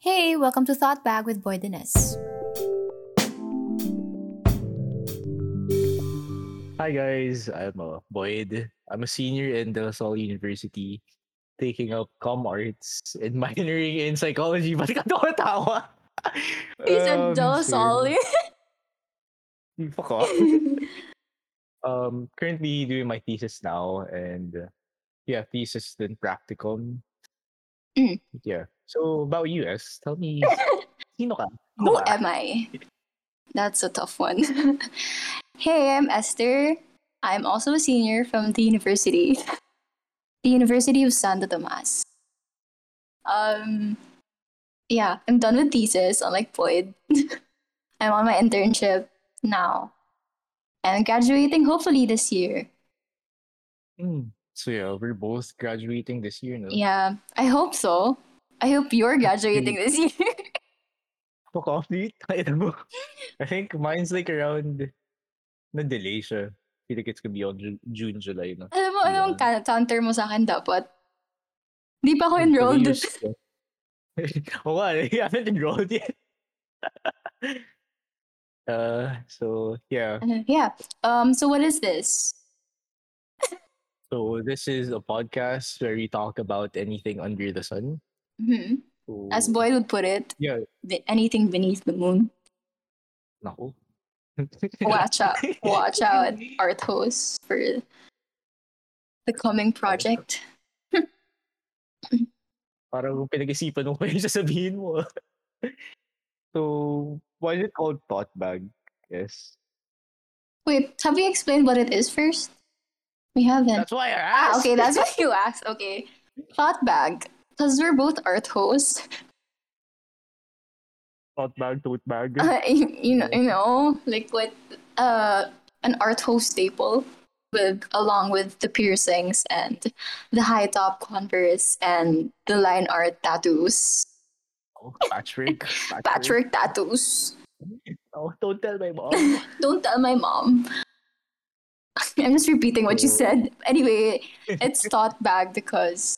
Hey, welcome to Thought Bag with Boid Ines. Hi guys, I'm uh, Boid. I'm a senior in De La Salle University, taking up com arts and minoring in psychology. Ba't ka tawa? He said De La Salle. Fuck off. um, currently doing my thesis now, and uh, yeah, thesis then practicum. Mm. Yeah. So about you, Es, tell me, sino ka? Sino Who am I? That's a tough one. hey, I'm Esther. I'm also a senior from the university, the University of Santo Tomas. Um, yeah, I'm done with thesis, unlike Boid. I'm on my internship now. And I'm graduating hopefully this year. Hmm. So yeah, we're both graduating this year, no? Yeah, I hope so. I hope you're graduating this year. Fuck off, dude. I think mine's like around na-delay siya. feel like it's gonna be on Ju- June, July na. Alam mo, anong Yeah. counter mo sa akin dapat? Di pa ako enrolled. two years ko. Oo nga, eh, I haven't enrolled yet. uh, so yeah. Uh, yeah. Um. So what is this? So this is a podcast where we talk about anything under the sun. Mhm. So, As Boid would put it, Yeah. anything beneath the moon. Naku. Watch out! Watch out, art host for the coming project. Parang pinag-isipan mo pa yung sasabihin mo. so, why is it called thought bag? Yes. Wait, have we explained what it is first? We haven't. That's why I Ah, asked. okay, that's what you asked. Okay, thought bag. Because we're both art hosts. thought bag, tote bag. Uh, you, you know, you know, like what uh an art hoe staple with along with the piercings and the high top converse and the line art tattoos, Oh, Patrick patchwork tattoos. Oh, don't tell my mom. Don't tell my mom. I'm just repeating what you Oh. said. Anyway, it's thought bag because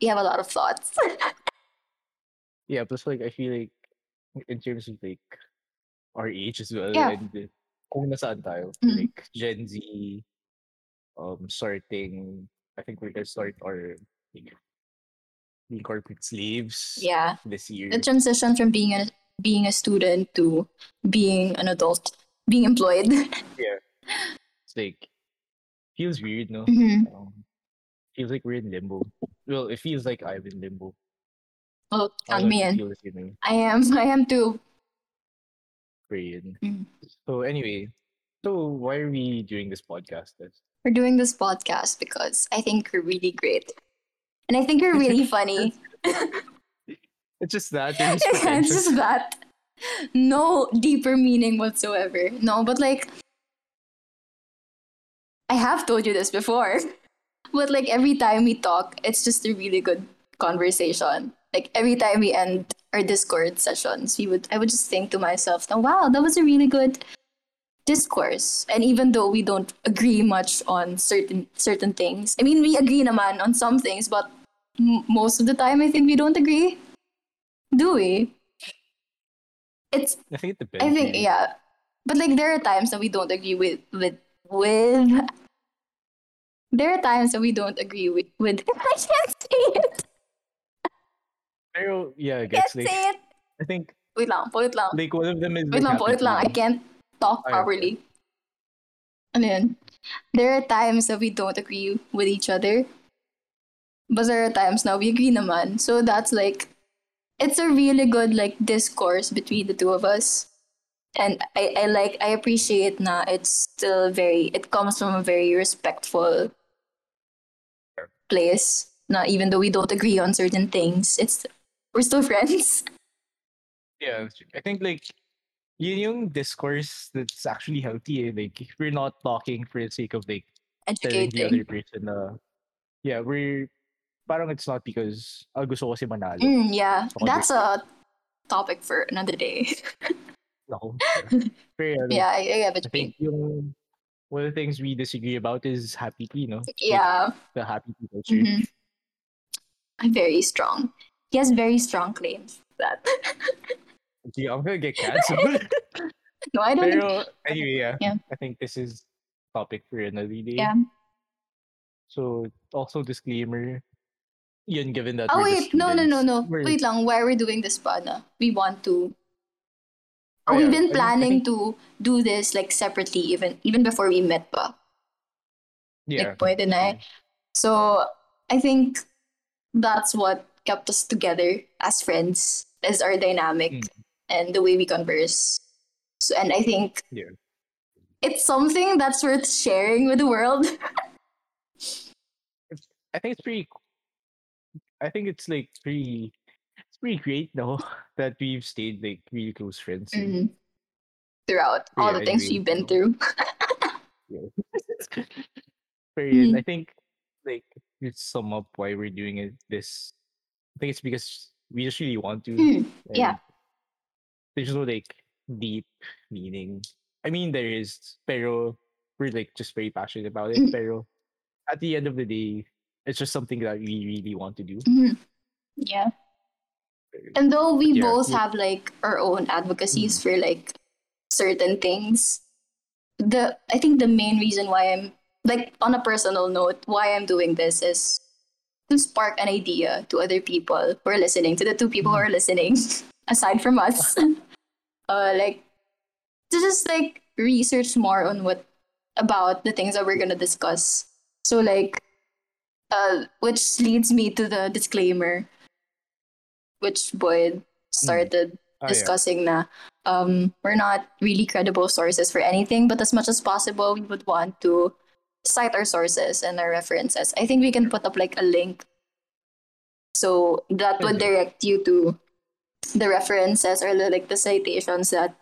you have a lot of thoughts. yeah, plus like I feel like in terms of like our age as well Yeah. and kung nasaan tayo, Mm. like Gen Z, um, starting, I think we're gonna start our like, being corporate slaves yeah, this year. the transition from being a being a student to being an adult, being employed. Yeah. It's like feels weird, no? Mhm. Um, feels like we're in limbo. Well, it feels like I'm in limbo. Well, I count me in. feel the same way. I am. I am too. Korean. Mm. So anyway, so why are we doing this podcast? Then? We're doing this podcast because I think we're really great, and I think we're really funny. It's just that. just it's just that. No deeper meaning whatsoever. No, but like, I have told you this before, but like every time we talk, it's just a really good conversation. Like every time we end our Discord sessions, we would I would just think to myself, "Oh wow, that was a really good discourse." And even though we don't agree much on certain certain things, I mean, we agree naman on some things, but m- most of the time, I think we don't agree. Do we? It's I think it depends. I think yeah, but like there are times that we don't agree with with with. There are times that we don't agree with with. I can't say it. Pero yeah, I guess can't like say it. I think Wait lang, pulit lang. like one of them is Wait lang, lang. I can't talk properly. Ano yun? There are times that we don't agree with each other. But there are times now we agree naman. So that's like, it's a really good like discourse between the two of us. And I, I like, I appreciate na it's still very, it comes from a very respectful place. Na even though we don't agree on certain things, it's, we're still friends. Yeah. I think like yun yung discourse that's actually healthy. Eh. Like we're not talking for the sake of like telling the other person na yeah, we're parang it's not because ah, gusto ko si manalo. Mm, yeah, So, that's a topic for another day. Pero yeah, yeah, I, I get what I think yung one of the things we disagree about is happy tea, no? Yeah, the happy tea culture. mhm. I'm very strong. he has very strong claims that. Gee, I'm gonna get canceled. no, I don't. Pero anyway, yeah, Yeah. I think this is topic for another day. yeah. So also disclaimer. Yun, given that. Oh wait, no, no, no, no. Wait lang. Why are we're doing this pa na? We want to. Oh, We've been I mean, I planning to do this like separately, even even before we met pa. Yeah. Like Boid and I. So I think that's what kept us together as friends, is our dynamic Mm. and the way we converse. So and I think Yeah. it's something that's worth sharing with the world. I think it's pretty. I think it's like pretty. Pretty great though that we've stayed like really close friends. Mhm. Throughout all Yeah, the things we've been through. Period. Mhm. I think like to sum up why we're doing it this I think it's because we just really want to. Mm, yeah. There's no like deep meaning. I mean there is, pero we're like just very passionate about it. Mm. Pero at the end of the day, it's just something that we really want to do. Mhm. Yeah. And though we Yeah, both have like our own advocacies for like certain things, the I think the main reason why I'm like on a personal note, why I'm doing this is to spark an idea to other people who are listening, to the two people who are listening, aside from us. uh like to just like research more on what about the things that we're gonna discuss. So like uh which leads me to the disclaimer which Boid started Ah, yeah. discussing na um, we're not really credible sources for anything, but as much as possible, we would want to cite our sources and our references. I think we can put up like a link so that would Mhm. direct you to the references or the, like the citations that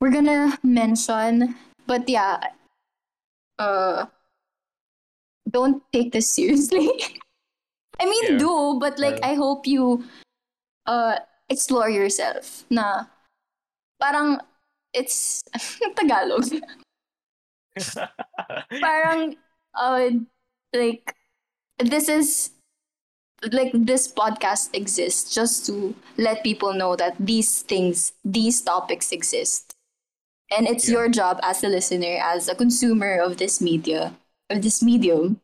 we're gonna mention. But yeah, uh, don't take this seriously. I mean, Yeah. do, but like, Yeah. I hope you uh, explore yourself na parang it's Tagalog. parang uh, like this is like this podcast exists just to let people know that these things these topics exist and it's Yeah. your job as a listener as a consumer of this media of this medium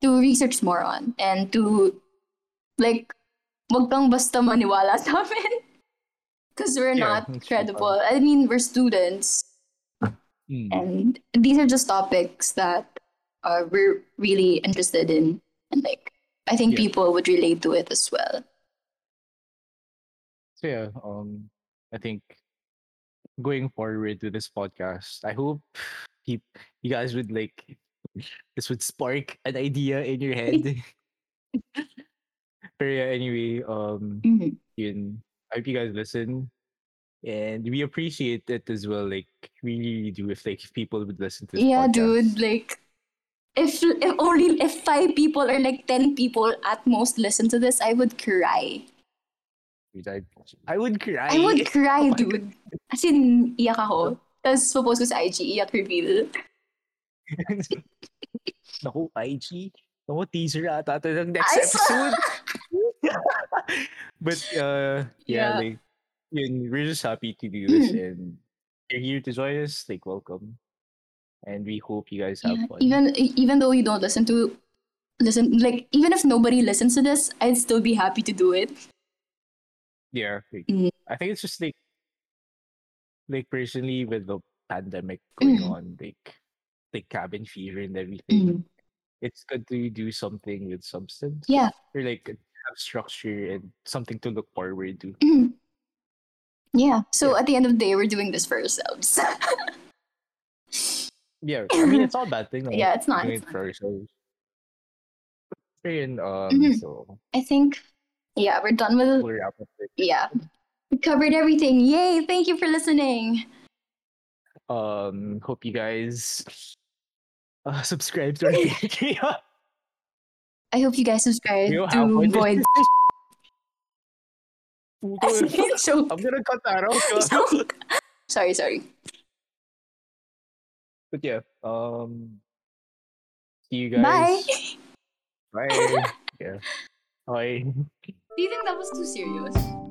to research more on and to like wag kang basta maniwala sa amin because we're Yeah, not credible i mean we're students Mm. and these are just topics that uh, we're really interested in and like i think Yeah. people would relate to it as well So yeah, um, I think going forward with this podcast, I hope keep you guys would like this would spark an idea in your head. but yeah, anyway, um, Mhm. yun, I hope you guys listen, and we appreciate it as well. Like, we really do if like people would listen to this. yeah podcast. dude like if if only if five people or like 10 people at most listen to this i would cry Dude, I, I would cry. i would cry Oh dude as in iyak ako tapos popost ko sa IG iyak reveal Naku, IG. Naku, teaser ata ito ng next I episode. but uh yeah, Yeah. like yun, we're just happy to do this and you're here to join us, like welcome. And we hope you guys have Yeah, fun. even even though you don't listen to listen like even if nobody listens to this i'd still be happy to do it yeah. like, Mm. I think it's just like like personally with the pandemic going Mm. on, like like cabin fever and everything. Mm. It's good to do something with substance. Yeah. Or like have structure and something to look forward to. Mhm. Yeah. So Yeah. at the end of the day, we're doing this for ourselves. Yeah, I mean it's not a bad thing. like, Yeah, it's not, doing it's it for ourselves. Ayun, um, Mhm. so I think, yeah, we're done with. we'll it. Yeah, we covered everything. Yay! Thank you for listening. Um, hope you guys uh, subscribe to our Patreon. I hope you guys subscribe to. Void. I'm gonna cut that out. Sorry, sorry. But yeah, um, see you guys. Bye. Bye. yeah. Okay. Do you think that was too serious?